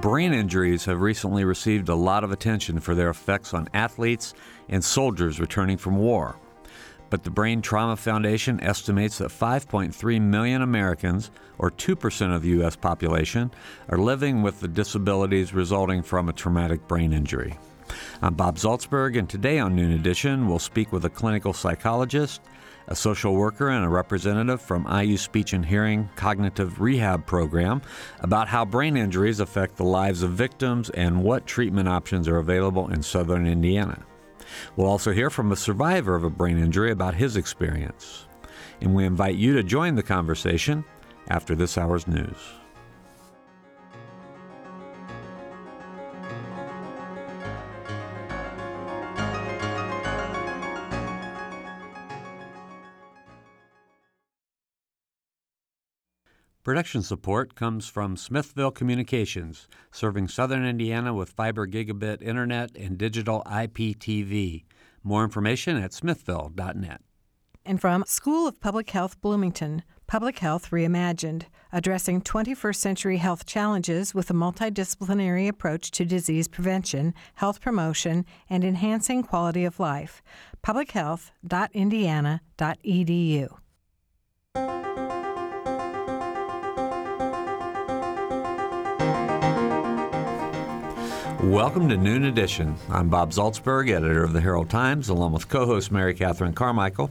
Brain injuries have recently received a lot of attention for their effects on athletes and soldiers returning from war. But the Brain Trauma Foundation estimates that 5.3 million Americans, or 2% of the U.S. population, are living with the disabilities resulting from a traumatic brain injury. I'm Bob Zaltsberg, and today on Noon Edition, we'll speak with a clinical psychologist, a social worker, and a representative from IU Speech and Hearing Cognitive Rehab Program about how brain injuries affect the lives of victims and what treatment options are available in southern Indiana. We'll also hear from a survivor of a brain injury about his experience. And we invite you to join the conversation after this hour's news. Production support comes from Smithville Communications, serving southern Indiana with fiber gigabit internet and digital IPTV. More information at smithville.net. And from School of Public Health Bloomington, Public Health Reimagined, addressing 21st century health challenges with a multidisciplinary approach to disease prevention, health promotion, and enhancing quality of life. publichealth.indiana.edu. Welcome to Noon Edition. I'm Bob Zaltsberg, editor of the Herald Times, along with co host Mary Catherine Carmichael.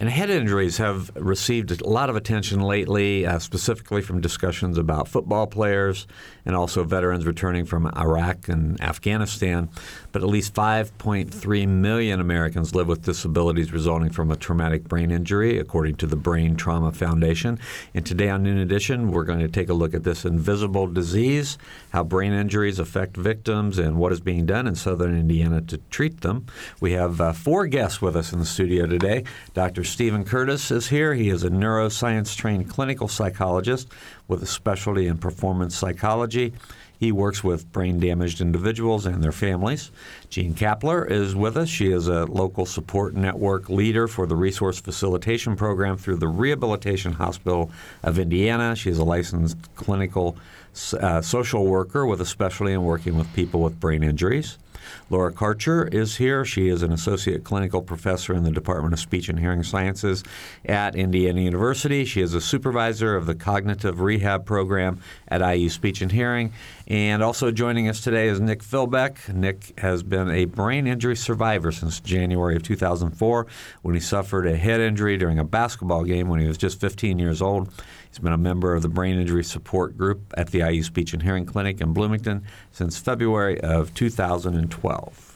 And head injuries have received a lot of attention lately, uh, specifically from discussions about football players and also veterans returning from Iraq and Afghanistan. But at least 5.3 million Americans live with disabilities resulting from a traumatic brain injury, according to the Brain Trauma Foundation. And today on Noon Edition, we're going to take a look at this invisible disease, how brain injuries affect victims, and what is being done in southern Indiana to treat them. We have uh, four guests with us in the studio today. Dr. Stephen Curtis is here. He is a neuroscience trained clinical psychologist with a specialty in performance psychology. He works with brain damaged individuals and their families. Jean Kapler is with us. She is a local support network leader for the Resource Facilitation Program through the Rehabilitation Hospital of Indiana. She is a licensed clinical uh, social worker with a specialty in working with people with brain injuries. Laura Karcher is here. She is an associate clinical professor in the Department of Speech and Hearing Sciences at Indiana University. She is a supervisor of the Cognitive Rehab Program at IU Speech and Hearing. And also joining us today is Nick Philbeck. Nick has been a brain injury survivor since January of 2004 when he suffered a head injury during a basketball game when he was just 15 years old. He's been a member of the Brain Injury Support Group at the IU Speech and Hearing Clinic in Bloomington since February of 2012.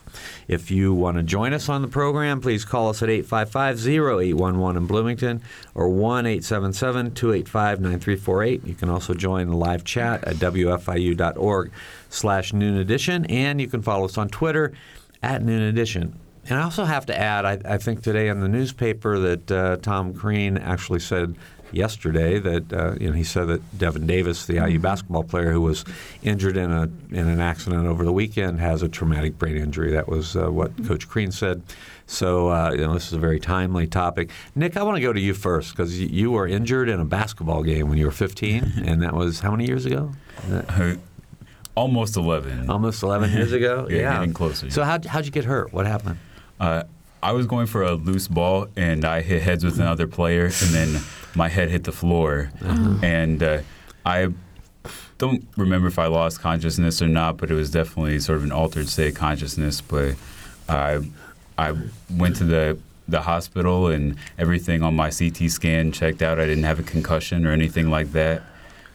If you want to join us on the program, please call us at 855-0811 in Bloomington or 1-877-285-9348. You can also join the live chat at wfiu.org slash noon edition, and you can follow us on Twitter at noon edition. And I also have to add, I, I think today in the newspaper that uh, Tom Crean actually said yesterday that uh, you know he said that Devin Davis, the IU mm-hmm. basketball player who was injured in a in an accident over the weekend, has a traumatic brain injury. That was uh, what mm-hmm. Coach Crean said. So uh, you know this is a very timely topic. Nick, I want to go to you first because you were injured in a basketball game when you were 15, and that was how many years ago? Almost 11. Almost 11 years ago? yeah, yeah, getting closer. So, how'd, how'd you get hurt? What happened? Uh, I was going for a loose ball and I hit heads with another player, and then my head hit the floor. Uh-huh. And uh, I don't remember if I lost consciousness or not, but it was definitely sort of an altered state of consciousness. But I, I went to the the hospital and everything on my CT scan checked out. I didn't have a concussion or anything like that.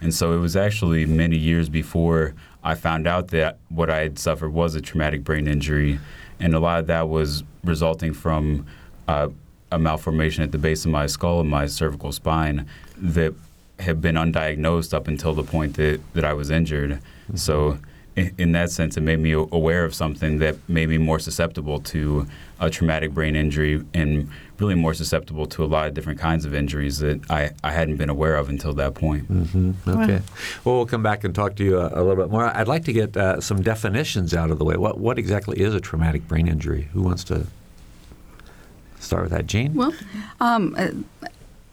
And so it was actually many years before I found out that what I had suffered was a traumatic brain injury and a lot of that was resulting from uh, a malformation at the base of my skull and my cervical spine that had been undiagnosed up until the point that, that I was injured. Mm-hmm. So, in, in, that sense, it made me aware of something that made me more susceptible to a traumatic brain injury and really more susceptible to a lot of different kinds of injuries that I, I hadn't been aware of until that point. Mm-hmm. Okay. Wow. Well, we'll come back and talk to you a, a little bit more. I'd like to get uh, some definitions out of the way. What, what exactly is a traumatic brain injury? Who wants to start with that? Jean? Well, um, uh,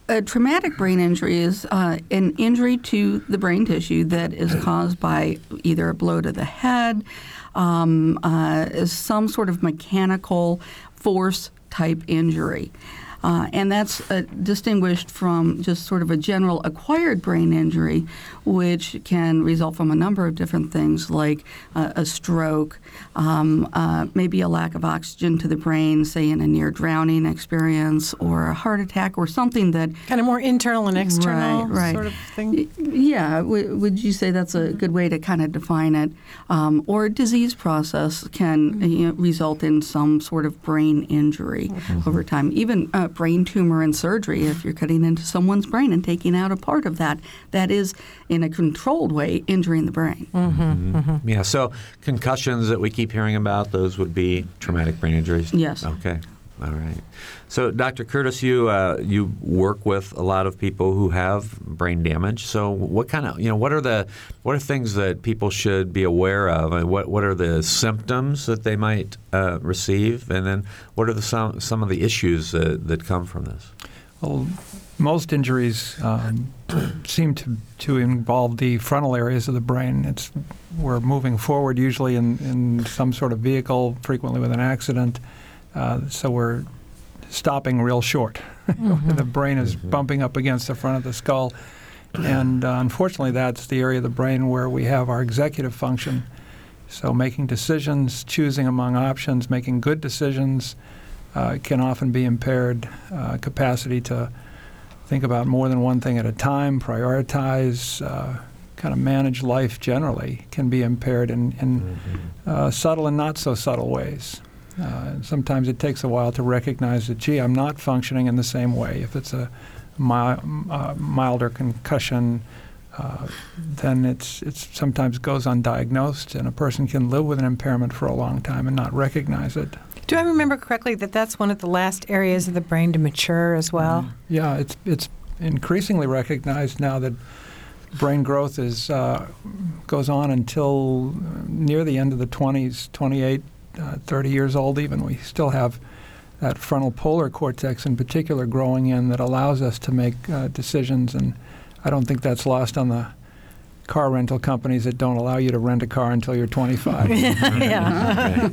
a traumatic brain injury is uh, an injury to the brain tissue that is caused by either a blow to the head, um, uh, some sort of mechanical force type injury. Uh, and that's uh, distinguished from just sort of a general acquired brain injury, which can result from a number of different things like uh, a stroke, um, uh, maybe a lack of oxygen to the brain, say in a near drowning experience, or a heart attack, or something that. Kind of more internal and external Right, right. sort of thing. Yeah, w- would you say that's a good way to kind of define it? Um, or disease process can you know, result in some sort of brain injury over time. Even uh, brain tumor and surgery, if you're cutting into someone's brain and taking out a part of that, that is in a controlled way injuring the brain. Mm-hmm, mm-hmm. Mm-hmm. Yeah, so concussions that we keep hearing about, those would be traumatic brain injuries? Yes. Okay. All right. So, Dr. Curtis, you uh, you work with a lot of people who have brain damage. So, what kind of you know what are the what are things that people should be aware of? And what what are the symptoms that they might uh, receive? And then what are the some some of the issues that, that come from this? Well, most injuries um, seem to, to involve the frontal areas of the brain. It's we're moving forward usually in, in some sort of vehicle, frequently with an accident. Uh, so we're stopping real short. the brain is bumping up against the front of the skull, and uh, unfortunately, that's the area of the brain where we have our executive function. So making decisions, choosing among options, making good decisions uh, can often be impaired. Uh, capacity to think about more than one thing at a time, prioritize, uh, kind of manage life generally can be impaired in, in uh, subtle and not so subtle ways. Uh, sometimes it takes a while to recognize that, gee, I'm not functioning in the same way. If it's a mi- uh, milder concussion, uh, then it's it's sometimes goes undiagnosed, and a person can live with an impairment for a long time and not recognize it. Do I remember correctly that that's one of the last areas of the brain to mature as well? Yeah, it's it's increasingly recognized now that brain growth is uh, goes on until near the end of the 20s, 28, uh, 30 years old. Even we still have that frontal polar cortex in particular growing in that allows us to make uh, decisions, and I don't think that's lost on the car rental companies that don't allow you to rent a car until you're 25. yeah.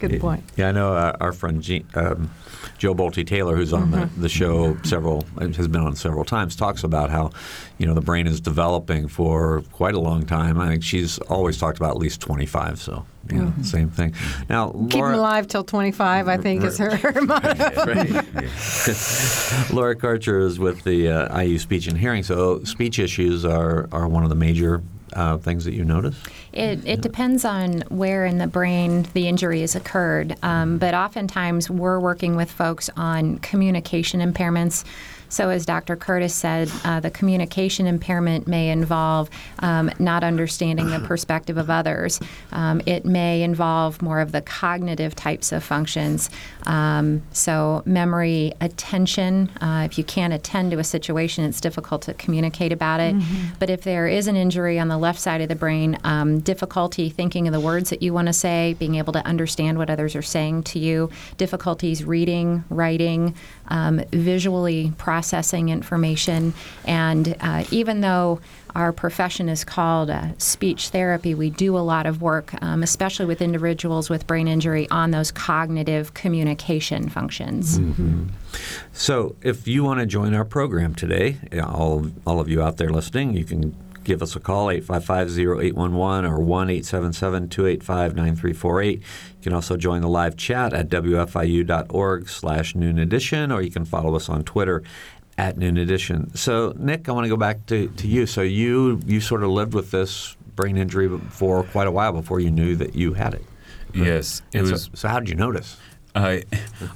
Good point. Yeah, I know uh, our friend Jean, um, Jill Bolte Taylor, who's on the, the show several has been on several times, talks about how you know the brain is developing for quite a long time. I think she's always talked about at least 25. So yeah, same thing. Now, Keep him alive till 25, I think, is her motto. Laura Karcher is with the uh, IU Speech and Hearing. So speech issues are, are one of the major uh, things that you notice. It, it depends on where in the brain the injury has occurred, um, but oftentimes we're working with folks on communication impairments. So, as Dr. Curtis said, uh, the communication impairment may involve um, not understanding the perspective of others. Um, it may involve more of the cognitive types of functions. Um, so, memory, attention. Uh, if you can't attend to a situation, it's difficult to communicate about it. But if there is an injury on the left side of the brain, um, difficulty thinking of the words that you want to say, being able to understand what others are saying to you, difficulties reading, writing, um, visually processing information. And uh, even though our profession is called uh, speech therapy, we do a lot of work, um, especially with individuals with brain injury, on those cognitive communication functions. So, if you want to join our program today, all, all of you out there listening, you can give us a call, 855-0811 or 1-877-285-9348. You can also join the live chat at wfiu.org slash noon edition, or you can follow us on Twitter at noon edition. So, Nick, I want to go back to, to you. So, you, you sort of lived with this brain injury for quite a while before you knew that you had it. Yes, it so- was. so how did you notice? I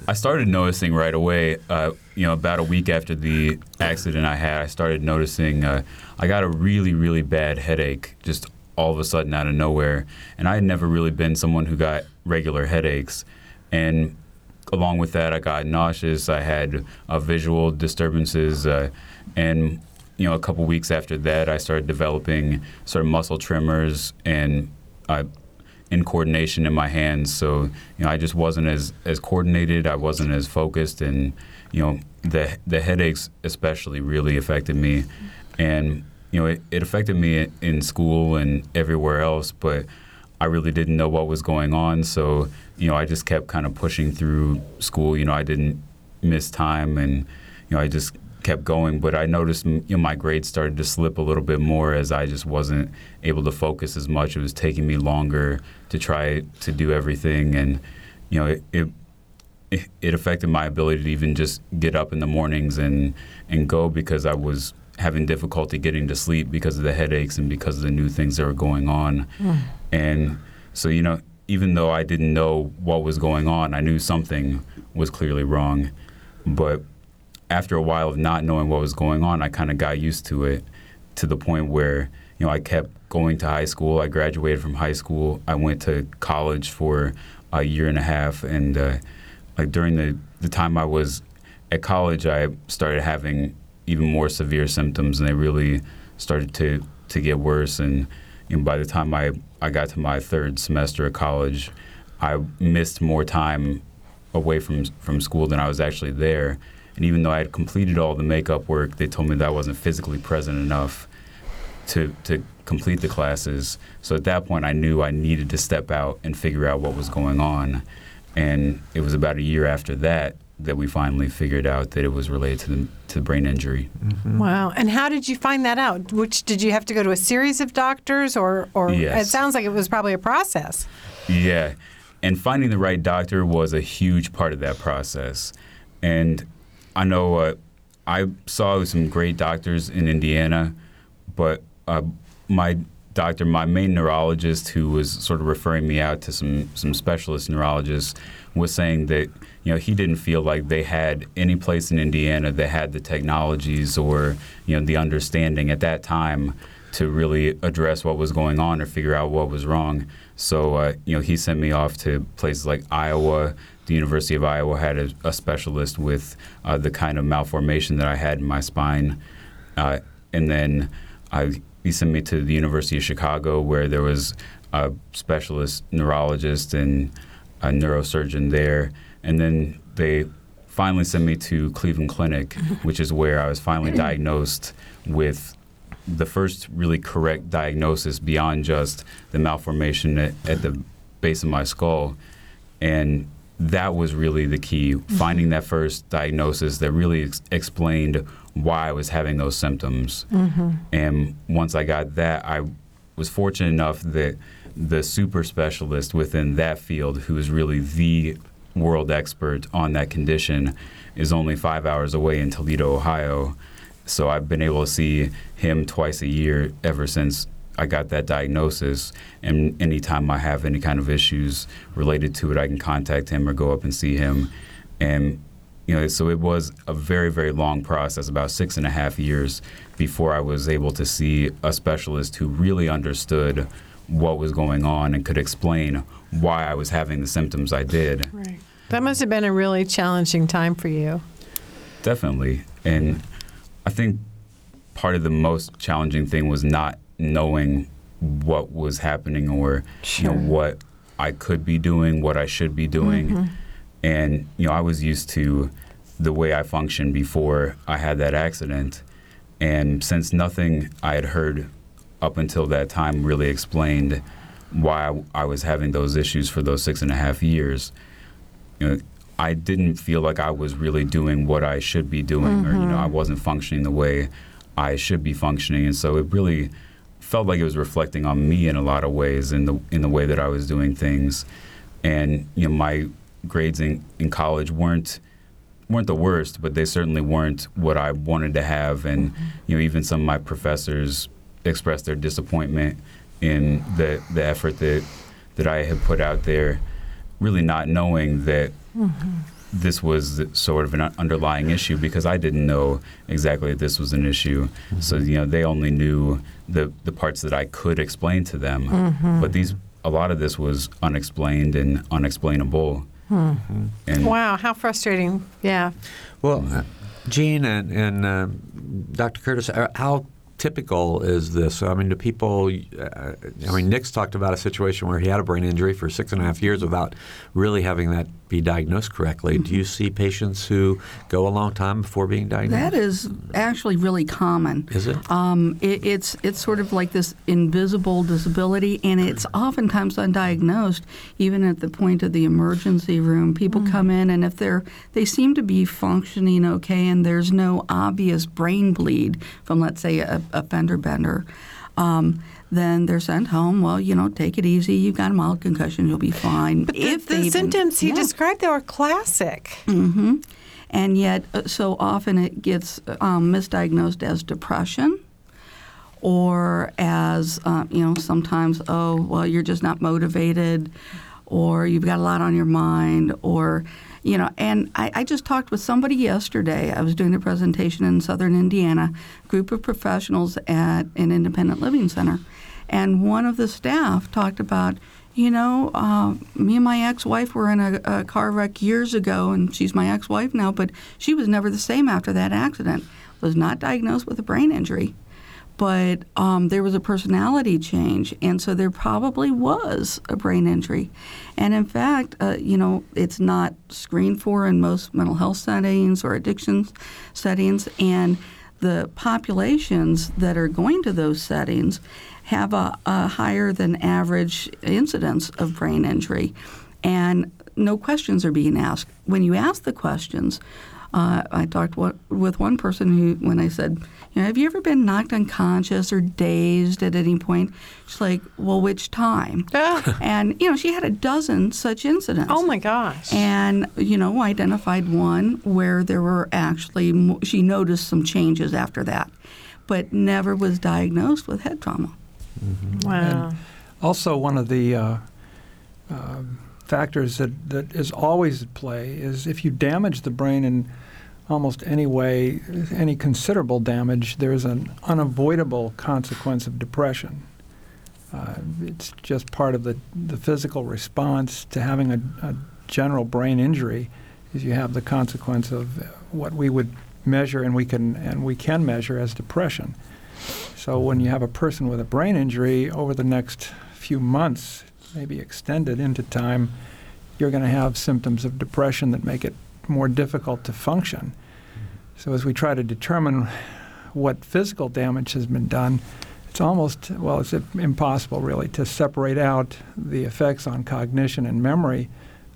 I started noticing right away. Uh, you know, about a week after the accident I had, I started noticing uh, I got a really really bad headache just all of a sudden out of nowhere, and I had never really been someone who got regular headaches, and along with that, I got nauseous. I had uh, visual disturbances, uh, and you know, a couple weeks after that, I started developing sort of muscle tremors and. I in coordination in my hands. So you know, I just wasn't as as coordinated. I wasn't as focused, and you know, the the headaches especially really affected me, and you know, it, it affected me in school and everywhere else, but. I really didn't know what was going on, so you know I just kept kind of pushing through school. You know I didn't miss time, and you know I just kept going. But I noticed you know my grades started to slip a little bit more as I just wasn't able to focus as much. It was taking me longer to try to do everything, and you know it, it it affected my ability to even just get up in the mornings and and go because I was having difficulty getting to sleep because of the headaches and because of the new things that were going on. Mm. And so, you know, even though I didn't know what was going on, I knew something was clearly wrong. But after a while of not knowing what was going on, I kind of got used to it to the point where, you know, I kept going to high school. I graduated from high school. I went to college for a year and a half. And uh, like during the, the time I was at college, I started having even more severe symptoms, and they really started to to get worse. And you know, by the time I I got to my third semester of college, I missed more time away from from school than I was actually there. And even though I had completed all the makeup work, they told me that I wasn't physically present enough to to complete the classes. So at that point, I knew I needed to step out and figure out what was going on. And it was about a year after that that we finally figured out that it was related to the, to the brain injury. Mm-hmm. Wow! And how did you find that out? Which did you have to go to a series of doctors, or or yes. it sounds like it was probably a process. Yeah, and finding the right doctor was a huge part of that process. And I know uh, I saw some great doctors in Indiana, but uh, my doctor, my main neurologist, who was sort of referring me out to some some specialist neurologists, was saying that you know he didn't feel like they had any place in Indiana that had the technologies or you know the understanding at that time to really address what was going on or figure out what was wrong. So uh, you know he sent me off to places like Iowa. The University of Iowa had a, a specialist with uh, the kind of malformation that I had in my spine, uh, and then I he sent me to the University of Chicago where there was a specialist neurologist and a neurosurgeon there. And then they finally sent me to Cleveland Clinic, which is where I was finally diagnosed with the first really correct diagnosis beyond just the malformation at, at the base of my skull. And that was really the key, finding that first diagnosis that really ex- explained why I was having those symptoms. Mm-hmm. And once I got that, I was fortunate enough that the super specialist within that field, who is really the world expert on that condition, is only five hours away in Toledo, Ohio. So I've been able to see him twice a year ever since I got that diagnosis. And anytime I have any kind of issues related to it, I can contact him or go up and see him. And you know, so it was a very, very long process, about six and a half years before I was able to see a specialist who really understood what was going on and could explain why I was having the symptoms I did. Right. That must have been a really challenging time for you. Definitely. And I think part of the most challenging thing was not knowing what was happening or sure. you know what I could be doing, what I should be doing. Mm-hmm. And you know, I was used to the way I functioned before I had that accident. And since nothing I had heard up until that time really explained why I was having those issues for those six and a half years. You know, I didn't feel like I was really doing what I should be doing, mm-hmm. or you know, I mm-hmm. wasn't functioning the way I should be functioning, and so it really felt like it was reflecting on me in a lot of ways in the in the way that I was doing things, and you know, my grades in, in college weren't weren't the worst, but they certainly weren't what I wanted to have, and mm-hmm. you know, even some of my professors expressed their disappointment in the the effort that that I had put out there, really not knowing that mm-hmm. this was sort of an underlying issue because I didn't know exactly that this was an issue. Mm-hmm. So you know they only knew the the parts that I could explain to them, mm-hmm. but these a lot of this was unexplained and unexplainable. Mm-hmm. And wow, how frustrating! Yeah. Well, uh, Jean and, and uh, Dr. Curtis, uh, how typical is this? I mean, do people? Uh, I mean, Nick's talked about a situation where he had a brain injury for six and a half years without really having that be diagnosed correctly. Do you see patients who go a long time before being diagnosed? That is actually really common. Is it? Um, it, it's it's sort of like this invisible disability, and it's oftentimes undiagnosed, even at the point of the emergency room. People come in, and if they're they seem to be functioning okay, and there's no obvious brain bleed from, let's say, a, a fender bender. Um, then they're sent home. Well, you know, take it easy. You've got a mild concussion. You'll be fine. But the, If the even- symptoms he Yeah. described, they were classic. Mm-hmm. And yet, uh, so often it gets um, misdiagnosed as depression or as, uh, you know, sometimes, oh, well, you're just not motivated or you've got a lot on your mind or, you know, and I, I just talked with somebody yesterday. I was doing a presentation in southern Indiana, group of professionals at an independent living center. And one of the staff talked about, you know, uh, me and my ex-wife were in a, a car wreck years ago, and she's my ex-wife now, but she was never the same after that accident. Was not diagnosed with a brain injury, but um, there was a personality change, and so there probably was a brain injury. And in fact, uh, you know, it's not screened for in most mental health settings or addictions settings, and the populations that are going to those settings have a, a higher than average incidence of brain injury, and no questions are being asked. When you ask the questions, uh, I talked with one person who, when I said, you know, have you ever been knocked unconscious or dazed at any point? She's like, well, which time? Ah. And, you know, she had a dozen such incidents. oh my gosh. And, you know, identified one where there were actually, mo- she noticed some changes after that, but never was diagnosed with head trauma. Wow. Also, one of the uh, um factors that, that is always at play is if you damage the brain in almost any way, any considerable damage, there's an unavoidable consequence of depression. Uh, it's just part of the, the physical response to having a, a general brain injury is you have the consequence of what we would measure and we can and we can measure as depression. So when you have a person with a brain injury over the next few months, maybe extended into time, you're going to have symptoms of depression that make it more difficult to function. So as we try to determine what physical damage has been done, it's almost well, it's impossible really to separate out the effects on cognition and memory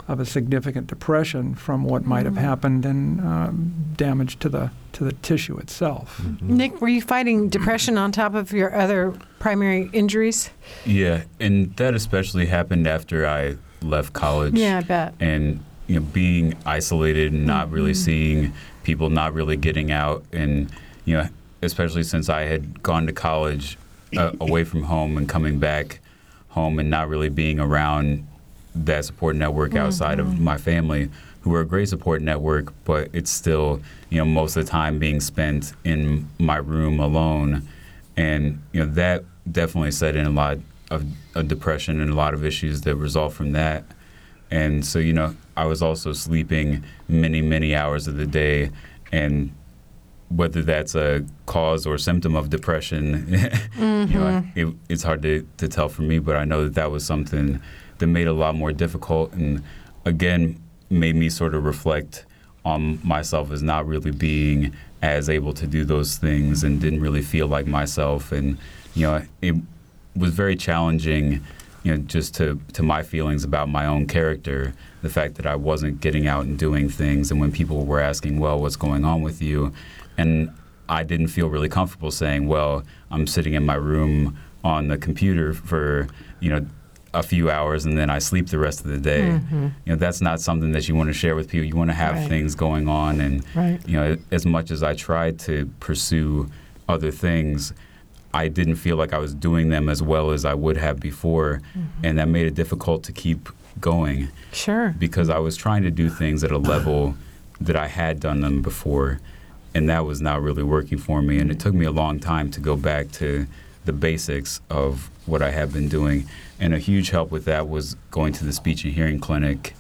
of a significant depression from what might have happened and um, damage to the to the tissue itself. Nick, were you fighting depression on top of your other primary injuries? Yeah, and that especially happened after I left college. Yeah, I bet. and you know being isolated and not really seeing people not really getting out and you know especially since i had gone to college uh, away from home and coming back home and not really being around that support network outside of mm-hmm. my family who are a great support network but it's still you know most of the time being spent in my room alone and you know that definitely set in a lot of, of depression and a lot of issues that result from that and so, you know, I was also sleeping many, many hours of the day. And whether that's a cause or symptom of depression, you know, mm-hmm. it, it's hard to, to tell for me. But I know that that was something that made it a lot more difficult. And again, made me sort of reflect on myself as not really being as able to do those things and didn't really feel like myself. And, you know, it was very challenging you know, just to, to my feelings about my own character, the fact that I wasn't getting out and doing things, and when people were asking, well, what's going on with you? And I didn't feel really comfortable saying, well, I'm sitting in my room on the computer for, you know, a few hours and then I sleep the rest of the day. Mm-hmm. You know, that's not something that you want to share with people. You want to have Right. things going on and Right. you know, as much as I tried to pursue other things, I didn't feel like I was doing them as well as I would have before, mm-hmm. and that made it difficult to keep going Sure. because I was trying to do things at a level that I had done them before, and that was not really working for me. And it took me a long time to go back to the basics of what I had been doing. And a huge help with that was going to the speech and hearing clinic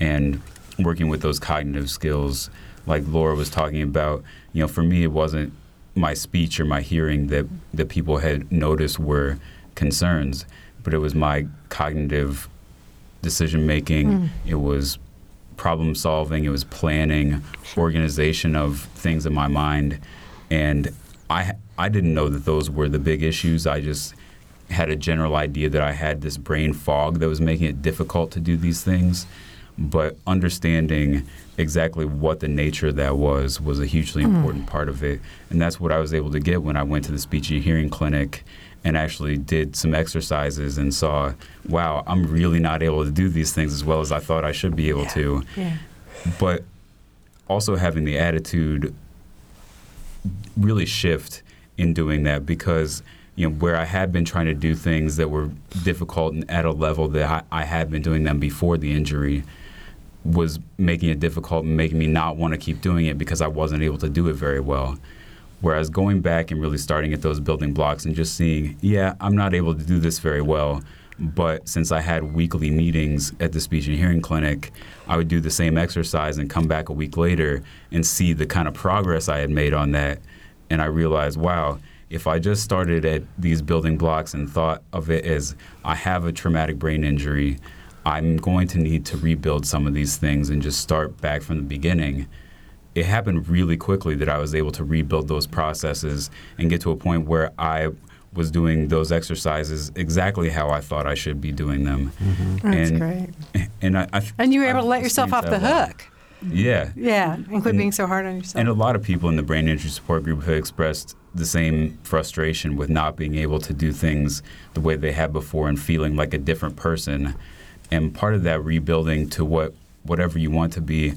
and working with those cognitive skills, like Laura was talking about. You know, for me, it wasn't my speech or my hearing that that people had noticed were concerns, but it was my cognitive decision making. Hmm. It was problem solving. It was planning, organization of things in my mind, and I I didn't know that those were the big issues. I just had a general idea that I had this brain fog that was making it difficult to do these things. But understanding exactly what the nature of that was was a hugely hmm. important part of it. And that's what I was able to get when I went to the speech and hearing clinic and actually did some exercises and saw, wow, I'm really not able to do these things as well as I thought I should be able to. Yeah. But also having the attitude really shift in doing that because you know where I had been trying to do things that were difficult and at a level that I, I had been doing them before the injury was making it difficult and making me not want to keep doing it because I wasn't able to do it very well. Whereas going back and really starting at those building blocks and just seeing, yeah, I'm not able to do this very well, but since I had weekly meetings at the speech and hearing clinic, I would do the same exercise and come back a week later and see the kind of progress I had made on that. And I realized, wow, if I just started at these building blocks and thought of it as I have a traumatic brain injury, I'm going to need to rebuild some of these things and just start back from the beginning. It happened really quickly that I was able to rebuild those processes and get to a point where I was doing those exercises exactly how I thought I should be doing them. Mm-hmm. That's and, great. And I, I And you were able I've to let yourself off the experienced lot. hook. Yeah. Yeah, and quit And- being so hard on yourself. And a lot of people in the brain injury support group have expressed the same frustration with not being able to do things the way they had before and feeling like a different person. And part of that rebuilding to what whatever you want to be,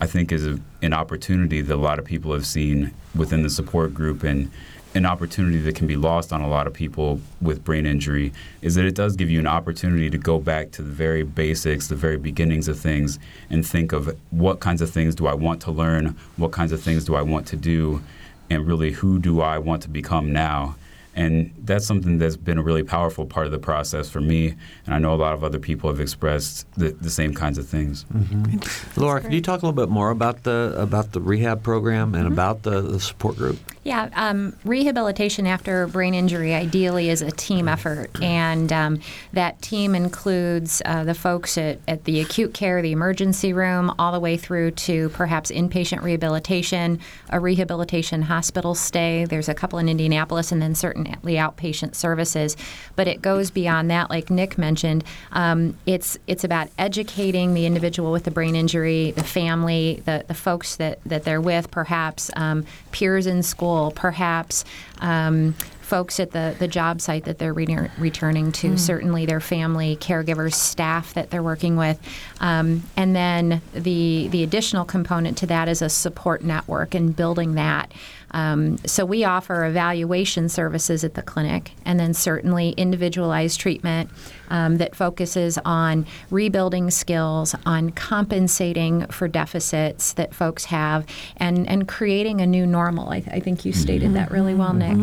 I think is a, an opportunity that a lot of people have seen within the support group and an opportunity that can be lost on a lot of people with brain injury is that it does give you an opportunity to go back to the very basics, the very beginnings of things, and think of what kinds of things do I want to learn, what kinds of things do I want to do, and really who do I want to become now. And that's something that's been a really powerful part of the process for me. And I know a lot of other people have expressed the, the same kinds of things. Mm-hmm. Laura, can you talk a little bit more about the about the rehab program and mm-hmm. about the, the support group? Yeah, um, rehabilitation after brain injury ideally is a team effort, and um, that team includes uh, the folks at, at the acute care, the emergency room, all the way through to perhaps inpatient rehabilitation, a rehabilitation hospital stay. There's a couple in Indianapolis, and then certainly outpatient services. But it goes beyond that, like Nick mentioned. Um, it's it's about educating the individual with the brain injury, the family, the, the folks that, that they're with, perhaps um, peers in school, perhaps um, folks at the, the job site that they're re- returning to, certainly their family, caregivers, staff that they're working with. Um, and then the, the additional component to that is a support network and building that. Um, so we offer evaluation services at the clinic, and then certainly individualized treatment um, that focuses on rebuilding skills, on compensating for deficits that folks have, and and creating a new normal. I, I think you stated that really well, Nick.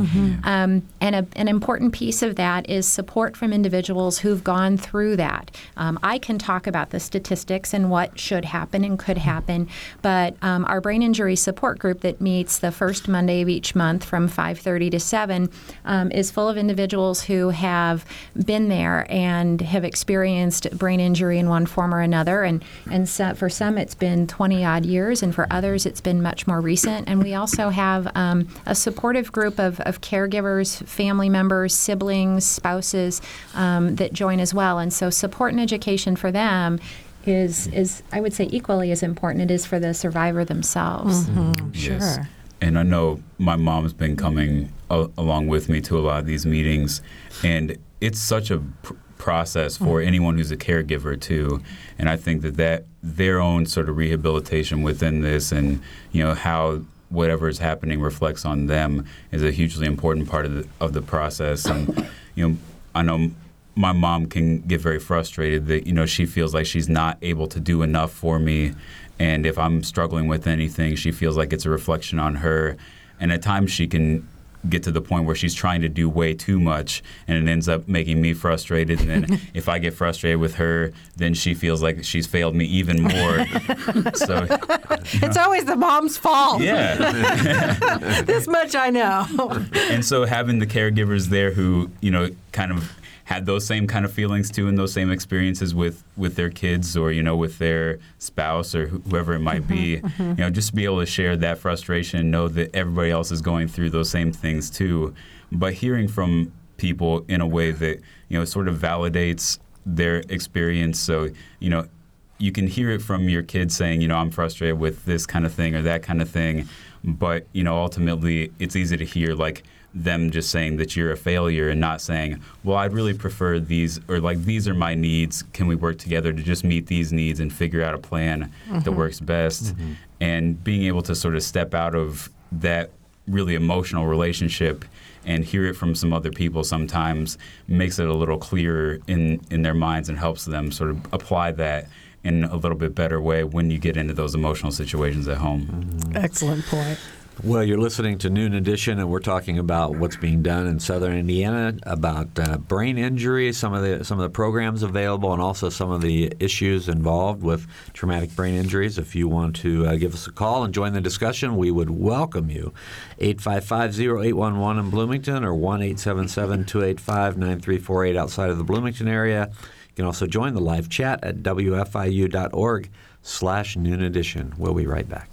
Um, and a, an important piece of that is support from individuals who've gone through that. Um, I can talk about the statistics and what should happen and could happen, but um, our brain injury support group that meets the first Monday of each month from 5:30 to 7 um, is full of individuals who have been there and have experienced brain injury in one form or another. And and so for some it's been 20 odd years, and for others it's been much more recent. And we also have um, a supportive group of, of caregivers, family members, siblings, spouses um, that join as well. And so support and education for them is is I would say equally as important it is for the survivor themselves. Yes. Sure. And I know my mom's been coming a- along with me to a lot of these meetings, and it's such a pr- process for mm-hmm. anyone who's a caregiver too. And I think that that their own sort of rehabilitation within this, and you know how whatever is happening reflects on them, is a hugely important part of the of the process. And you know, I know my mom can get very frustrated that you know she feels like she's not able to do enough for me and if i'm struggling with anything she feels like it's a reflection on her and at times she can get to the point where she's trying to do way too much and it ends up making me frustrated and then if I get frustrated with her then she feels like she's failed me even more so It's always the mom's fault. yeah This much I know. and so having the caregivers there who you know kind of had those same kind of feelings too and those same experiences with with their kids or you know with their spouse or whoever it might be. Mm-hmm, mm-hmm. You know just to be able to share that frustration and know that everybody else is going through those same things too. But hearing from people in a way that you know sort of validates their experience. So you know you can hear it from your kids saying, you know, I'm frustrated with this kind of thing or that kind of thing. But, you know, ultimately it's easy to hear like them just saying that you're a failure and not saying, well, I'd really prefer these or like these are my needs. Can we work together to just meet these needs and figure out a plan that mm-hmm. works best? Mm-hmm. And being able to sort of step out of that really emotional relationship and hear it from some other people sometimes makes it a little clearer in, in their minds and helps them sort of apply that in a little bit better way when you get into those emotional situations at home. Mm-hmm. Excellent point. Well, you're listening to Noon Edition, and we're talking about what's being done in Southern Indiana about uh, brain injury, some of the some of the programs available, and also some of the issues involved with traumatic brain injuries. If you want to uh, give us a call and join the discussion, we would welcome you. 855-0811 in Bloomington or 1-877-285-9348 outside of the Bloomington area. You can also join the live chat at wfiu.org slash noon edition. We'll be right back.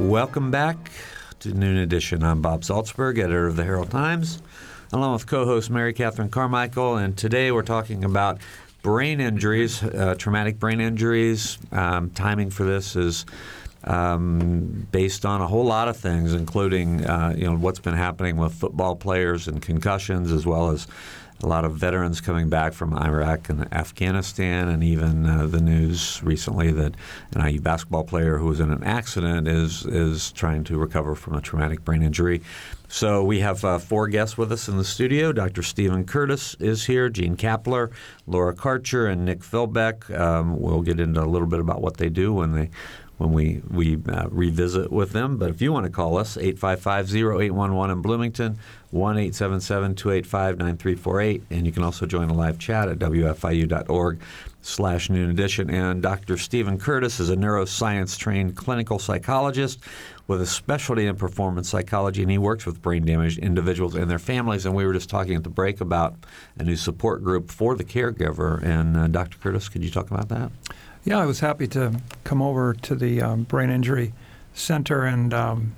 Welcome back to Noon Edition. I'm Bob Zaltsberg, editor of the Herald Times, along with co-host Mary Catherine Carmichael, and today we're talking about brain injuries, uh, traumatic brain injuries. Um, timing for this is um, based on a whole lot of things, including uh, you know what's been happening with football players and concussions, as well as a lot of veterans coming back from Iraq and Afghanistan, and even uh, the news recently that an IU basketball player who was in an accident is is trying to recover from a traumatic brain injury. So we have uh, four guests with us in the studio. Dr. Stephen Curtis is here, Jean Kapler, Laura Karcher, and Nick Philbeck. Um, we'll get into a little bit about what they do when they when we, we uh, revisit with them. But if you want to call us, 855-0811 in Bloomington, 1-877-285-9348. And you can also join the live chat at wfiu.org slash noon edition. And Dr. Stephen Curtis is a neuroscience-trained clinical psychologist with a specialty in performance psychology, and he works with brain-damaged individuals and their families. And we were just talking at the break about a new support group for the caregiver. And uh, Dr. Curtis, could you talk about that? Yeah, I was happy to come over to the um, Brain Injury Center and um,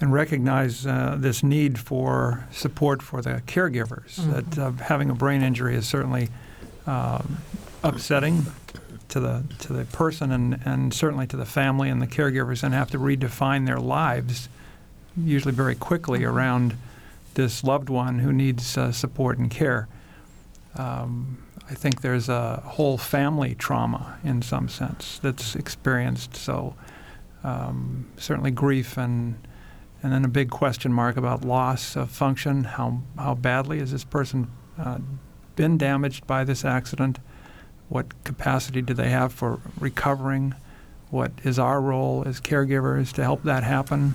and recognize uh, this need for support for the caregivers. That uh, having a brain injury is certainly um, upsetting to the to the person and, and certainly to the family and the caregivers, and have to redefine their lives, usually very quickly around this loved one who needs uh, support and care. Um, I think there's a whole family trauma in some sense that's experienced. So um, certainly grief and and then a big question mark about loss of function. How how badly has this person uh, been damaged by this accident? What capacity do they have for recovering? What is our role as caregivers to help that happen?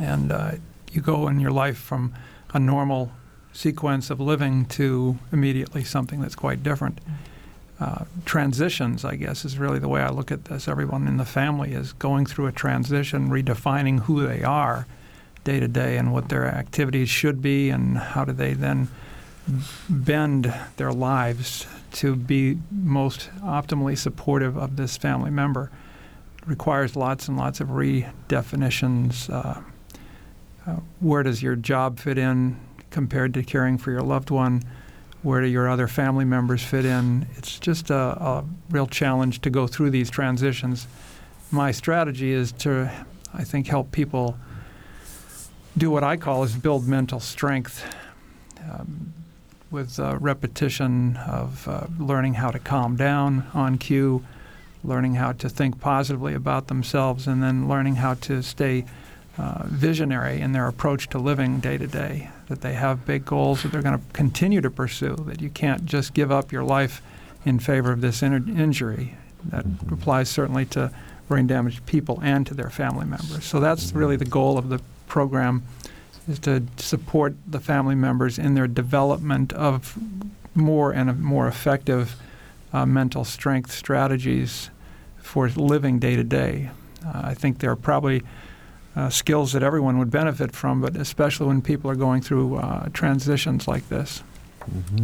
And uh, you go in your life from a normal sequence of living to immediately something that's quite different. Uh, transitions, I guess, is really the way I look at this. Everyone in the family is going through a transition, redefining who they are day to day and what their activities should be, and how do they then bend their lives to be most optimally supportive of this family member. It requires lots and lots of redefinitions. Uh, uh, where does your job fit in compared to caring for your loved one? Where do your other family members fit in? It's just a, a real challenge to go through these transitions. My strategy is to, I think, help people do what I call is build mental strength. Um, with uh, repetition of uh, learning how to calm down on cue, learning how to think positively about themselves, and then learning how to stay uh, visionary in their approach to living day to day. That they have big goals that they're going to continue to pursue, that you can't just give up your life in favor of this in- injury. That applies certainly to brain damaged people and to their family members. So that's really the goal of the program is to support the family members in their development of more and more effective uh, mental strength strategies for living day to day. Uh, I think there are probably uh, skills that everyone would benefit from, but especially when people are going through uh, transitions like this.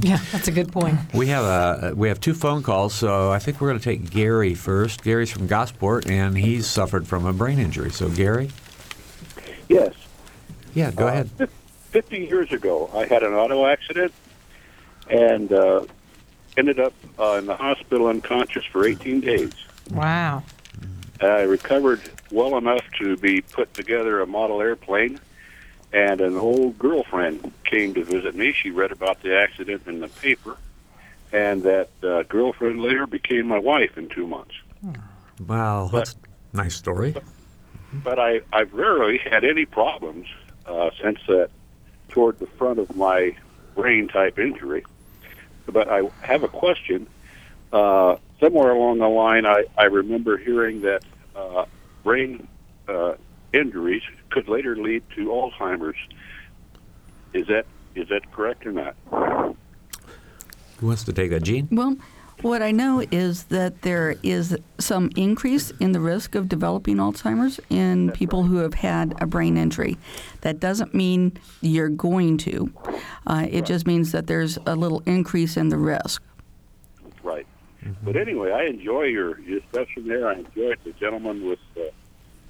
Yeah, that's a good point. We have a we have two phone calls, so I think we're going to take Gary first. Gary's from Gosport, and he's suffered from a brain injury. So Gary, Yes. yeah, go Uh, ahead. fif- 50 years ago, I had an auto accident and uh, ended up uh, in the hospital unconscious for 18 days. Wow. I recovered well enough to be put together a model airplane, and an old girlfriend came to visit me. She read about the accident in the paper, and that uh, girlfriend later became my wife in two months. Wow, that's a nice story. but I, I've rarely had any problems uh, since that toward the front of my brain type injury. But I have a question. Uh, somewhere along the line, I, I remember hearing that uh, brain uh, injuries could later lead to Alzheimer's. Is that is that correct or not? Who wants to take that, Jean? Well, what I know is that there is some increase in the risk of developing Alzheimer's in people who have had a brain injury. That doesn't mean you're going to. Uh, it just means that there's a little increase in the risk. Right. But anyway, I enjoy your discussion there. I enjoyed the gentleman with uh,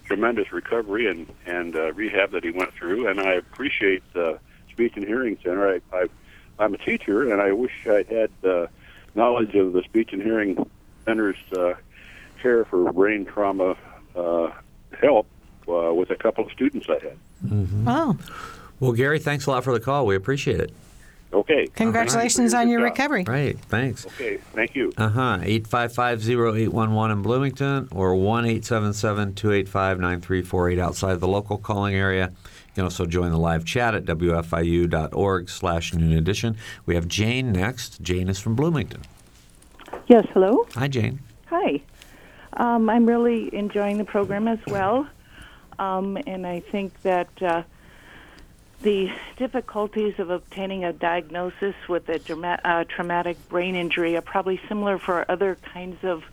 tremendous recovery and and uh, rehab that he went through, and I appreciate uh, Speech and Hearing Center. I, I I'm a teacher, and I wish I had uh, knowledge of the Speech and Hearing Center's uh, care for brain trauma uh, help uh, with a couple of students I had. Oh, Well, Gary, thanks a lot for the call. We appreciate it. Okay. congratulations on your recovery. Right, thanks. Okay. Thank you. Uh huh. 855 0811 in Bloomington or 1 877 285 9348 outside the local calling area. You can also join the live chat at wfiu.org slash noon edition. We have Jane next. Jane is from Bloomington. Yes, hello. Hi, Jane. Hi. Um, I'm really enjoying the program as well. Um, and I think that uh, the difficulties of obtaining a diagnosis with a uh, traumatic brain injury are probably similar for other kinds of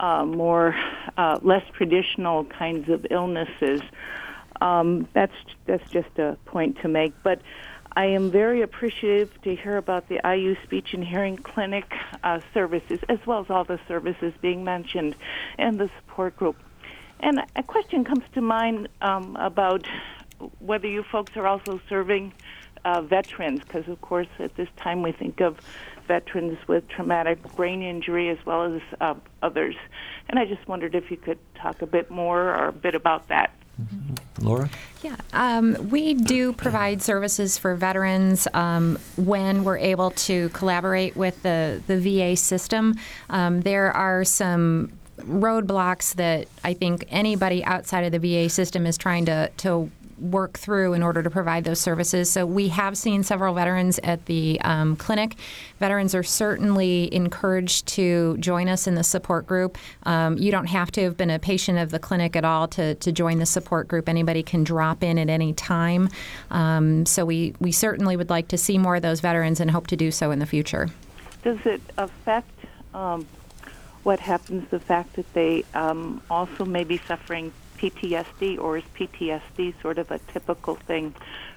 uh, more uh, less traditional kinds of illnesses. Um, that's that's just a point to make. But I am very appreciative to hear about the IU Speech and Hearing Clinic uh, services, as well as all the services being mentioned, and the support group. And a question comes to mind um, about whether you folks are also serving uh, veterans, because of course at this time we think of veterans with traumatic brain injury as well as uh, others. And I just wondered if you could talk a bit more or a bit about that. Laura? Yeah, um, we do provide services for veterans um, when we're able to collaborate with the, the VA system. Um, there are some roadblocks that I think anybody outside of the VA system is trying to, to work through in order to provide those services. So we have seen several veterans at the um, clinic. Veterans are certainly encouraged to join us in the support group. Um, you don't have to have been a patient of the clinic at all to, to join the support group. Anybody can drop in at any time. Um, so we, we certainly would like to see more of those veterans and hope to do so in the future. Does it affect um, what happens, the fact that they um, also may be suffering PTSD, or is PTSD sort of a typical thing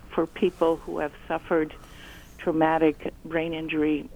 for people who have suffered traumatic brain injury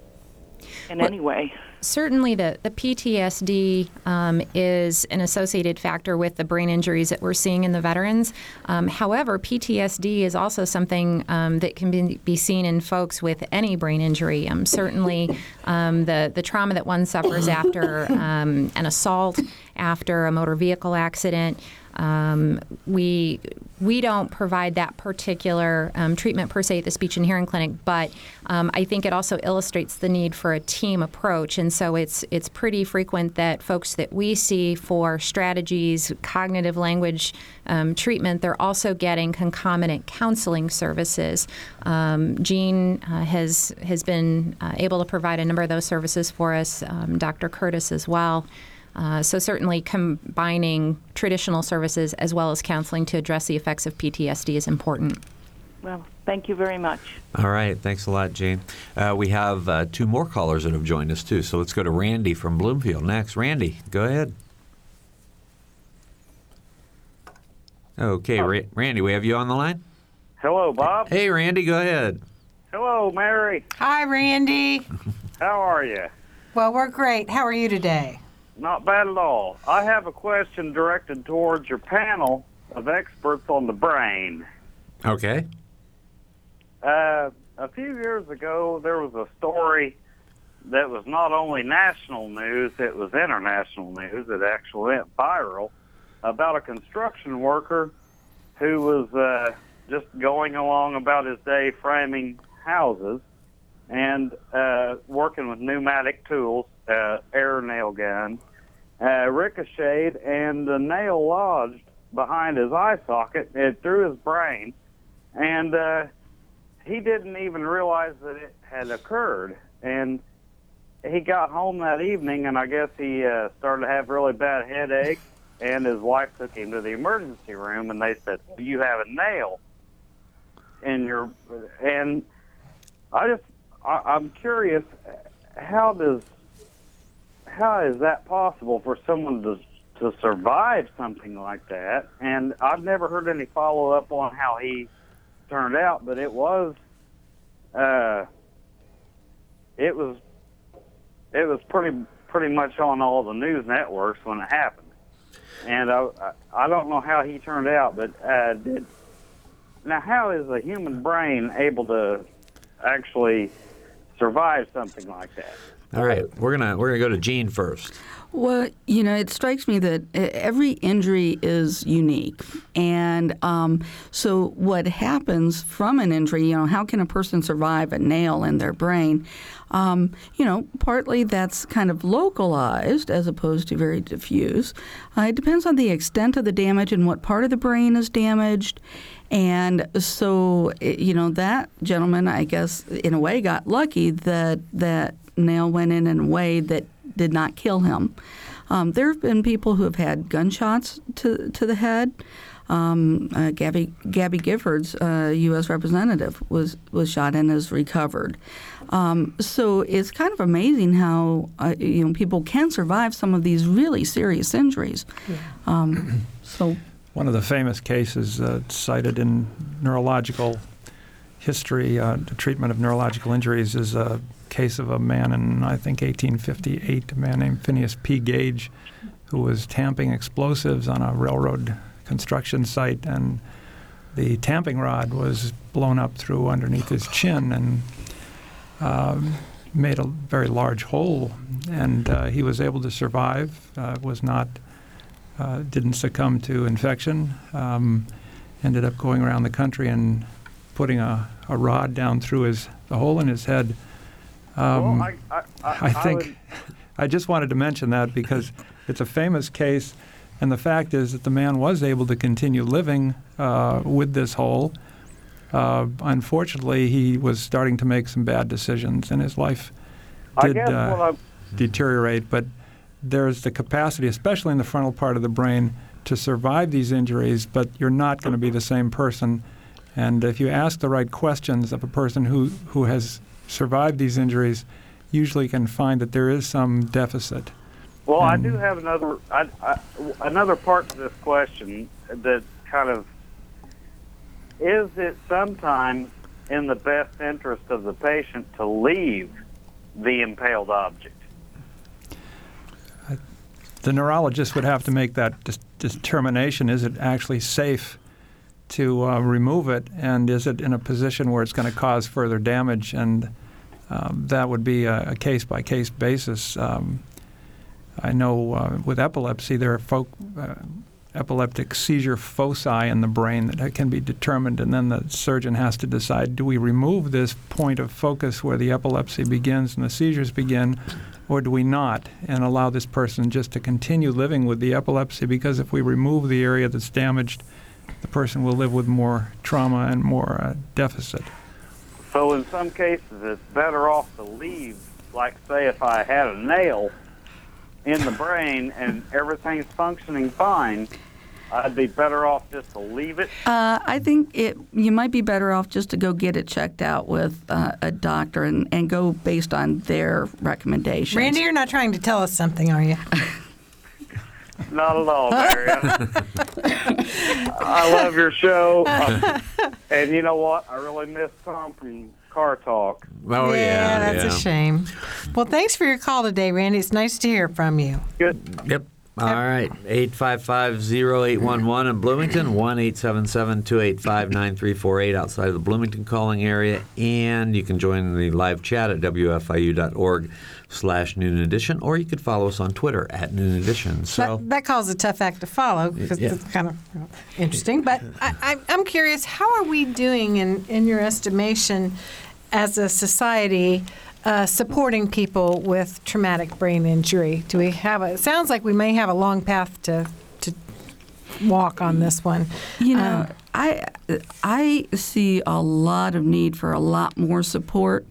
in Well- any way? Certainly, the, the PTSD um, is an associated factor with the brain injuries that we're seeing in the veterans. Um, however, PTSD is also something um, that can be, be seen in folks with any brain injury. Um, certainly, um, the, the trauma that one suffers after um, an assault, after a motor vehicle accident, um, we we don't provide that particular um, treatment per se at the speech and hearing clinic, but um, I think it also illustrates the need for a team approach. And so it's it's pretty frequent that folks that we see for strategies, cognitive language um, treatment, they're also getting concomitant counseling services. Um, Jean uh, has has been uh, able to provide a number of those services for us. Um, Dr. Curtis as well. Uh, so certainly combining traditional services as well as counseling to address the effects of PTSD is important. Well, thank you very much. All right, thanks a lot, Jane. Uh, we have uh, two more callers that have joined us too. So let's go to Randy from Bloomfield next. Randy, go ahead. Okay, Ra- Randy, we have you on the line. Hello, Bob. Hey, Randy, go ahead. Hello, Mary. Hi, Randy. How are you? Well, we're great. How are you today? Not bad at all. I have a question directed towards your panel of experts on the brain. Okay. Uh, a few years ago, there was a story that was not only national news, it was international news. It actually went viral about a construction worker who was uh, just going along about his day framing houses and uh, working with pneumatic tools, uh, air nail gun, uh, ricocheted, and the nail lodged behind his eye socket and through his brain. And uh, he didn't even realize that it had occurred. And he got home that evening, and I guess he uh, started to have really bad headache. And his wife took him to the emergency room, and they said, "You have a nail in your." And I just, I, I'm curious, how does, how is that possible for someone to to survive something like that? And I've never heard any follow up on how he turned out, but it was, uh, it was, it was pretty pretty much on all the news networks when it happened. And I I- don't know how he turned out, but uh, did now how is a human brain able to actually survive something like that? All right, we're gonna we're gonna go to Jean first. Well, you know, it strikes me that every injury is unique. And um, so, what happens from an injury, you know, how can a person survive a nail in their brain? Um, you know, partly that's kind of localized as opposed to very diffuse. Uh, it depends on the extent of the damage and what part of the brain is damaged. And so, you know, that gentleman, I guess, in a way, got lucky that that nail went in in a way that did not kill him. Um, there have been people who have had gunshots to to the head. Um, uh, Gabby Gabby Giffords, uh, U.S. representative, was was shot and has recovered. Um, so it's kind of amazing how uh, you know people can survive some of these really serious injuries. Um, so One of the famous cases uh, cited in neurological history, uh, the treatment of neurological injuries, is a case of a man in, I think, 1858, a man named Phineas P. Gage, who was tamping explosives on a railroad construction site, and the tamping rod was blown up through underneath his chin and um, made a very large hole, and uh, he was able to survive. Uh, was not uh, didn't succumb to infection. Um, ended up going around the country and putting a, a rod down through his the hole in his head. Um, well, I, I, I, I think would- I just wanted to mention that because it's a famous case, And the fact is that the man was able to continue living uh, with this hole. Uh, unfortunately, he was starting to make some bad decisions, and his life did uh, deteriorate. But there's the capacity, especially in the frontal part of the brain, to survive these injuries. But you're not going to be the same person. And if you ask the right questions of a person who, who has survived these injuries, usually can find that there is some deficit. Well, I do have another I, I, another part to this question that kind of is it sometimes in the best interest of the patient to leave the impaled object? the neurologist would have to make that dis- determination. Is it actually safe to uh, remove it, and is it in a position where it's going to cause further damage? And um, that would be a case by case basis. Um, I know uh, with epilepsy, there are folk, uh, epileptic seizure foci in the brain that can be determined, and then the surgeon has to decide do we remove this point of focus where the epilepsy begins and the seizures begin, or do we not, and allow this person just to continue living with the epilepsy? Because if we remove the area that's damaged, the person will live with more trauma and more uh, deficit. So in some cases, it's better off to leave. Like say, if I had a nail in the brain and everything's functioning fine, I'd be better off just to leave it. Uh, I think it. You might be better off just to go get it checked out with uh, a doctor and, and go based on their recommendations. Randy, you're not trying to tell us something, are you? Not at all, Marion. I love your show, and you know what? I really miss Tom from Car Talk. Oh yeah, that's yeah. a shame. Well, thanks for your call today, Randy. It's nice to hear from you. Good. Yep. All right. 855-0811 in Bloomington, 1-877-285-9348 outside of the Bloomington calling area. And you can join the live chat at wfiu.org slash noon edition, or you could follow us on Twitter at noon edition. So that, that calls a tough act to follow because Yeah. it's kind of interesting. But I, I, I'm curious, how are we doing in, in your estimation as a society uh, supporting people with traumatic brain injury? Do we have a? It sounds like we may have a long path to to walk on this one. You know, Uh, I I see a lot of need for a lot more support.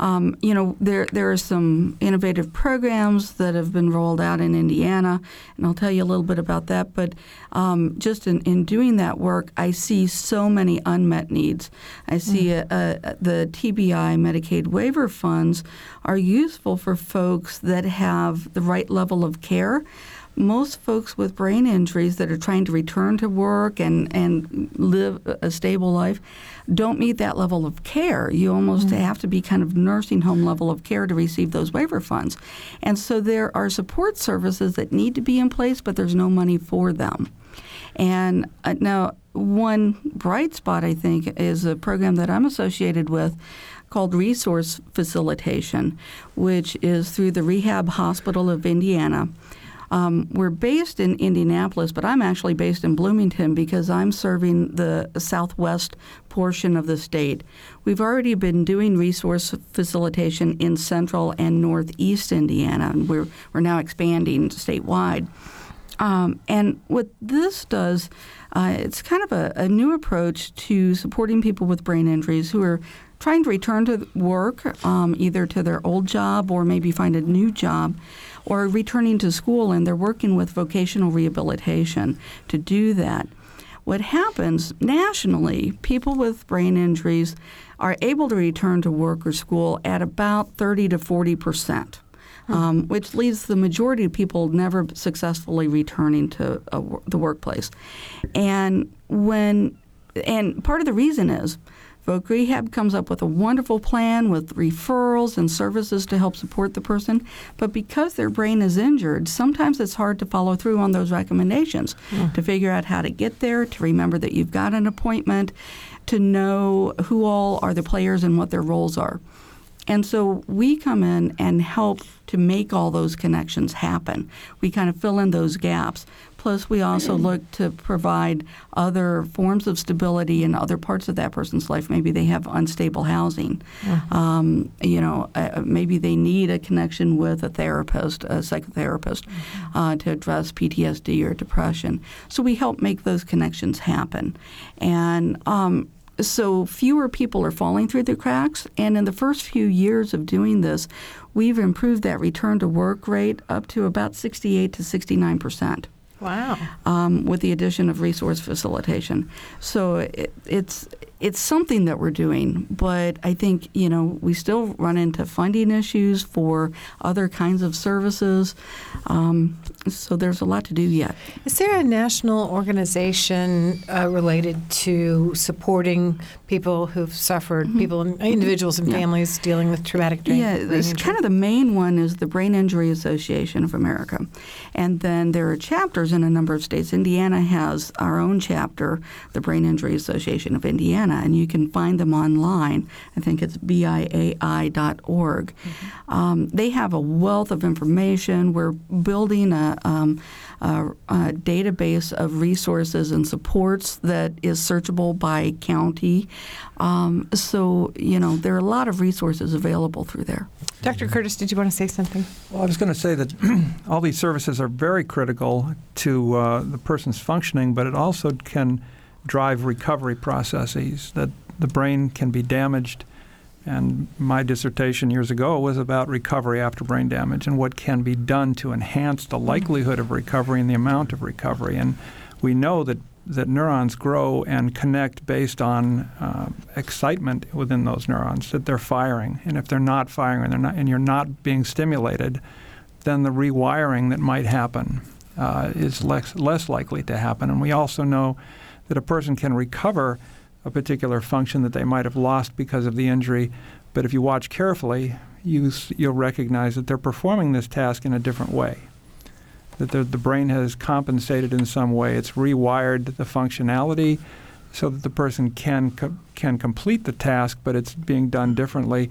Um, you know, there there are some innovative programs that have been rolled out in Indiana, and I'll tell you a little bit about that. But um, just in, in doing that work, I see so many unmet needs. I see uh uh the TBI Medicaid waiver funds are useful for folks that have the right level of care most folks with brain injuries that are trying to return to work and, and live a stable life don't meet that level of care. You almost have to be kind of nursing home level of care to receive those waiver funds. And so there are support services that need to be in place, but there's no money for them. And uh, now, one bright spot, I think, is a program that I'm associated with called Resource Facilitation, which is through the Rehab Hospital of Indiana. Um, we're based in Indianapolis, but I'm actually based in Bloomington because I'm serving the southwest portion of the state. We've already been doing resource facilitation in central and northeast Indiana, and we're, we're now expanding statewide. Um, and what this does, uh, it's kind of a, a new approach to supporting people with brain injuries who are trying to return to work, um, either to their old job or maybe find a new job, or returning to school, and they're working with vocational rehabilitation to do that. What happens nationally, people with brain injuries are able to return to work or school at about 30 to 40 percent um, which leaves the majority of people never successfully returning to a, the workplace. And when and part of the reason is Voc Rehab comes up with a wonderful plan with referrals and services to help support the person, but because their brain is injured, sometimes it's hard to follow through on those recommendations hmm. to figure out how to get there, to remember that you've got an appointment, to know who all are the players and what their roles are. And so we come in and help to make all those connections happen. We kind of fill in those gaps. Plus, we also look to provide other forms of stability in other parts of that person's life. Maybe they have unstable housing. Um, you know, uh, maybe they need a connection with a therapist, a psychotherapist, uh, to address PTSD or depression. So we help make those connections happen. And um, so fewer people are falling through the cracks. And in the first few years of doing this, we've improved that return to work rate up to about 68 to 69 percent Wow. um, with the addition of resource facilitation. So it, it's it's something that we're doing, but I think you know we still run into funding issues for other kinds of services. Um, so there's a lot to do yet. Is there a national organization uh, related to supporting people who've suffered, people, individuals and Mm-hmm. Yeah. families dealing with traumatic brain, Yeah, it's kind of the main one is the Brain Injury Association of America, and then there are chapters in a number of states. Indiana has our own chapter, the Brain Injury Association of Indiana, and you can find them online. I think it's biai.org. Um, they have a wealth of information. We're building a, um, a, a database of resources and supports that is searchable by county. Um, so, you know, there are a lot of resources available through there. Dr. Curtis, did you want to say something? Well, I was going to say that all these services are very critical to uh, the person's functioning, but it also can drive recovery processes that the brain can be damaged. And my dissertation years ago was about recovery after brain damage and what can be done to enhance the likelihood of recovery and the amount of recovery. And we know that, that neurons grow and connect based on uh, excitement within those neurons, that they're firing. And if they're not firing and, they're not, and you're not being stimulated, then the rewiring that might happen uh, is less, less likely to happen. And we also know that a person can recover a particular function that they might have lost because of the injury, but if you watch carefully, you, you'll recognize that they're performing this task in a different way. That the, the brain has compensated in some way. It's rewired the functionality so that the person can co- can complete the task, but it's being done differently.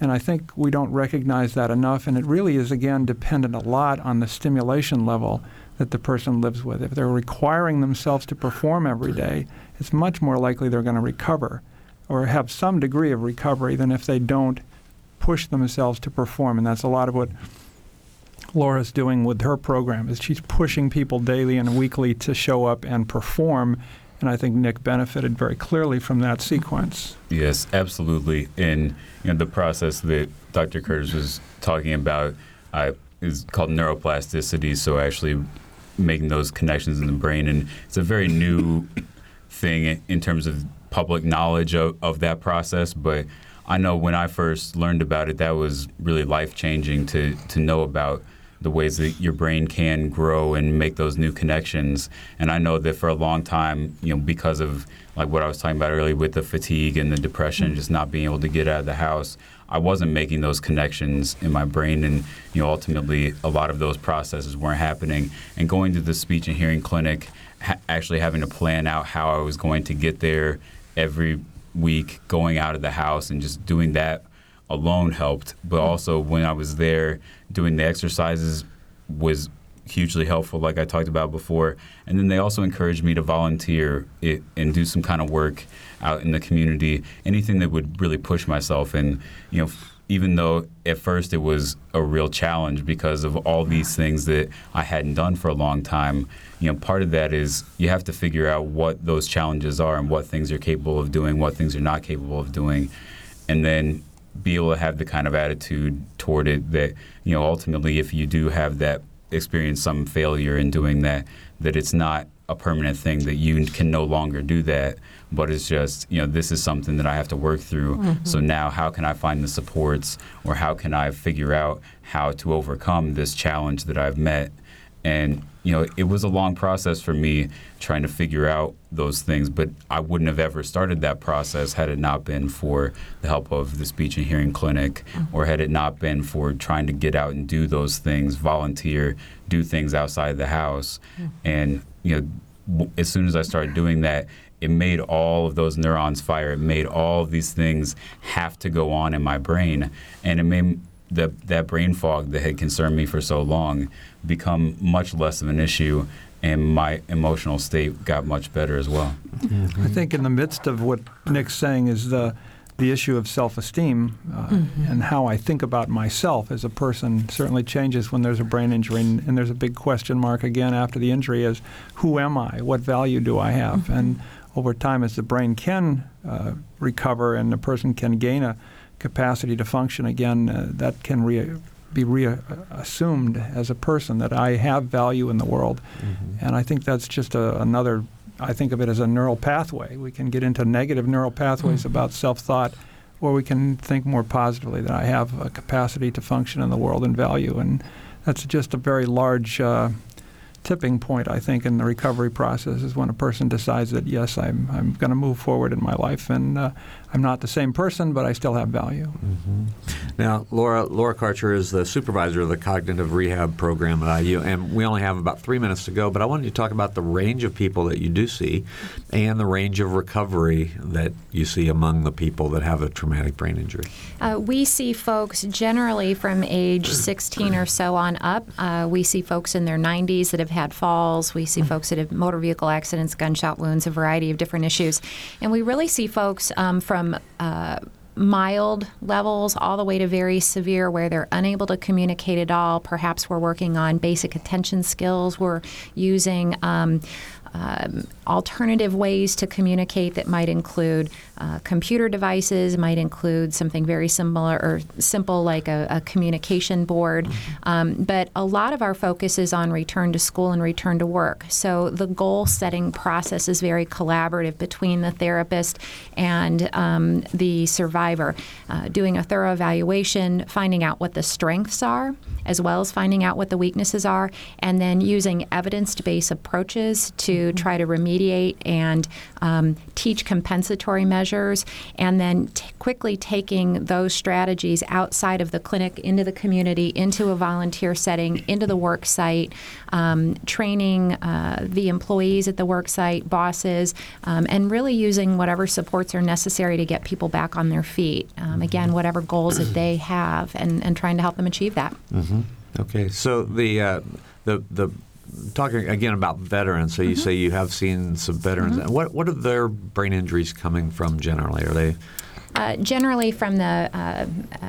And I think we don't recognize that enough. And it really is, again, dependent a lot on the stimulation level that the person lives with. If they're requiring themselves to perform every day, it's much more likely they're going to recover or have some degree of recovery than if they don't push themselves to perform. And that's a lot of what Laura's doing with her program is she's pushing people daily and weekly to show up and perform. And I think Nick benefited very clearly from that sequence. Yes, absolutely. And you know, the process that Dr. Curtis was talking about uh, is called neuroplasticity. So actually making those connections in the brain, and it's a very new thing in terms of public knowledge of, of that process. But I know when I first learned about it, that was really life changing to to know about the ways that your brain can grow and make those new connections. And I know that for a long time, you know, because of like what I was talking about earlier with the fatigue and the depression, mm. just not being able to get out of the house, I wasn't making those connections in my brain. And, you know, ultimately, a lot of those processes weren't happening. And going to the speech and hearing clinic, ha- actually having to plan out how I was going to get there every week, going out of the house and just doing that alone helped. But mm-hmm. also when I was there doing the exercises was hugely helpful, like I talked about before. And then they also encouraged me to volunteer it, and do some kind of work out in the community, anything that would really push myself. And you know, even though at first it was a real challenge because of all these things that I hadn't done for a long time, you know, part of that is you have to figure out what those challenges are and what things you're capable of doing, what things you're not capable of doing, and then be able to have the kind of attitude toward it that you know ultimately if you do have that experience some failure in doing that that it's not a permanent thing that you can no longer do that but it's just you know this is something that I have to work through. Mm-hmm. So now how can I find the supports or how can I figure out how to overcome this challenge that I've met? And you know it was a long process for me trying to figure out those things but i wouldn't have ever started that process had it not been for the help of the speech and hearing clinic mm-hmm. or had it not been for trying to get out and do those things volunteer do things outside the house. Mm-hmm. And you know as soon as I started doing that, it made all of those neurons fire. It made all of these things have to go on in my brain, and it made the, that brain fog that had concerned me for so long become much less of an issue, and my emotional state got much better as well. Mm-hmm. I think in the midst of what Nick's saying is the the issue of self-esteem uh, mm-hmm. and how I think about myself as a person certainly changes when there's a brain injury, and, and there's a big question mark again after the injury: is who am I? What value do I have? Mm-hmm. And over time, as the brain can uh, recover and the person can gain a capacity to function again, uh, that can re- be reassumed as a person that I have value in the world. And I think that's just a, another, I think of it as a neural pathway. We can get into negative neural pathways about self thought, or we can think more positively that I have a capacity to function in the world and value. And that's just a very large uh, tipping point, I think, in the recovery process is when a person decides that, yes, I'm, I'm going to move forward in my life and uh, I'm not the same person, but I still have value. Now, Laura Laura Karcher is the supervisor of the cognitive rehab program at IU, and we only have about three minutes to go. But I wanted to talk about the range of people that you do see, and the range of recovery that you see among the people that have a traumatic brain injury. Uh, we see folks generally from age 16 or so on up. Uh, we see folks in their 90s that have had falls. We see folks that have motor vehicle accidents, gunshot wounds, a variety of different issues. And we really see folks um, from uh, mild levels all the way to very severe where they're unable to communicate at all. Perhaps we're working on basic attention skills. We're using um, um, alternative ways to communicate that might include uh, computer devices, might include something very similar or simple like a, a communication board. Um, but a lot of our focus is on return to school and return to work. So the goal setting process is very collaborative between the therapist and um, the survivor, uh, doing a thorough evaluation, finding out what the strengths are, as well as finding out what the weaknesses are, and then using evidence based approaches to try to remediate and um, teach compensatory measures, and then t- quickly taking those strategies outside of the clinic into the community, into a volunteer setting, into the work site, um, training uh, the employees at the work site, bosses, um, and really using whatever supports are necessary to get people back on their feet. Um, again, whatever goals that they have, and, and trying to help them achieve that. Okay, so the uh, the the talking again about veterans. So you mm-hmm. say you have seen some veterans. Mm-hmm. What what are their brain injuries coming from generally? Are they Uh, generally, from the uh, uh,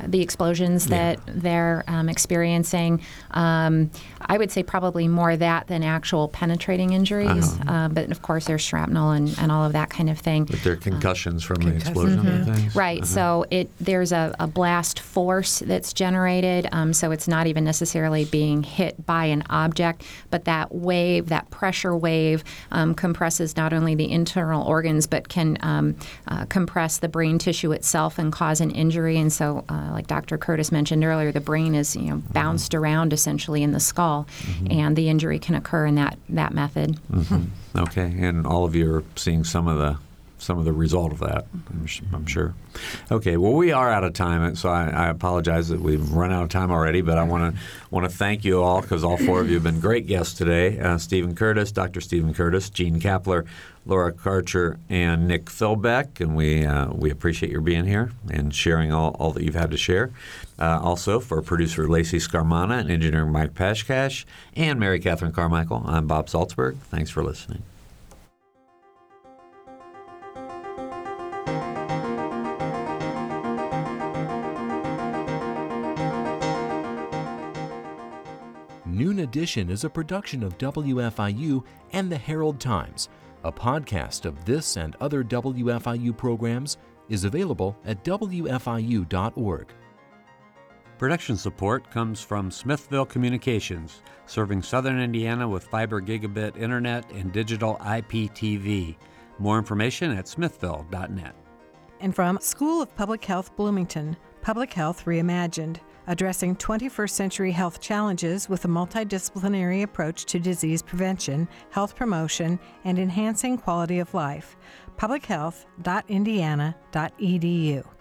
the explosions that they're um, experiencing, um, I would say probably more that than actual penetrating injuries. Uh, but of course, there's shrapnel and, and all of that kind of thing. But they're concussions from the explosion and things. Right. So it there's a, a blast force that's generated. Um, so it's not even necessarily being hit by an object, but that wave, that pressure wave, um, compresses not only the internal organs but can um, uh, compress the brain tissue itself and cause an injury. And so, uh, like Dr. Curtis mentioned earlier, the brain is you know bounced mm-hmm. around essentially in the skull, mm-hmm. and the injury can occur in that that method. Mm-hmm. Okay, and all of you are seeing some of the some of the result of that. I'm, sh- I'm sure. Okay, well we are out of time, so I, I apologize that we've run out of time already. But I want to want to thank you all because all four of you have been great guests today. Uh, Stephen Curtis, Dr. Stephen Curtis, Jean Kapler, Laura Karcher, and Nick Philbeck, and we uh, we appreciate your being here and sharing all, all that you've had to share. Uh, also, for producer Lacey Scarmana and engineer Mike Pashkash and Mary Catherine Carmichael, I'm Bob Zaltsberg. Thanks for listening. Noon Edition is a production of WFIU and the Herald Times. A podcast of this and other WFIU programs is available at WFIU.org. Production support comes from Smithville Communications, serving southern Indiana with fiber gigabit internet and digital IPTV. More information at smithville.net. And from School of Public Health Bloomington, Public Health Reimagined, addressing 21st century health challenges with a multidisciplinary approach to disease prevention, health promotion, and enhancing quality of life. publichealth.indiana.edu.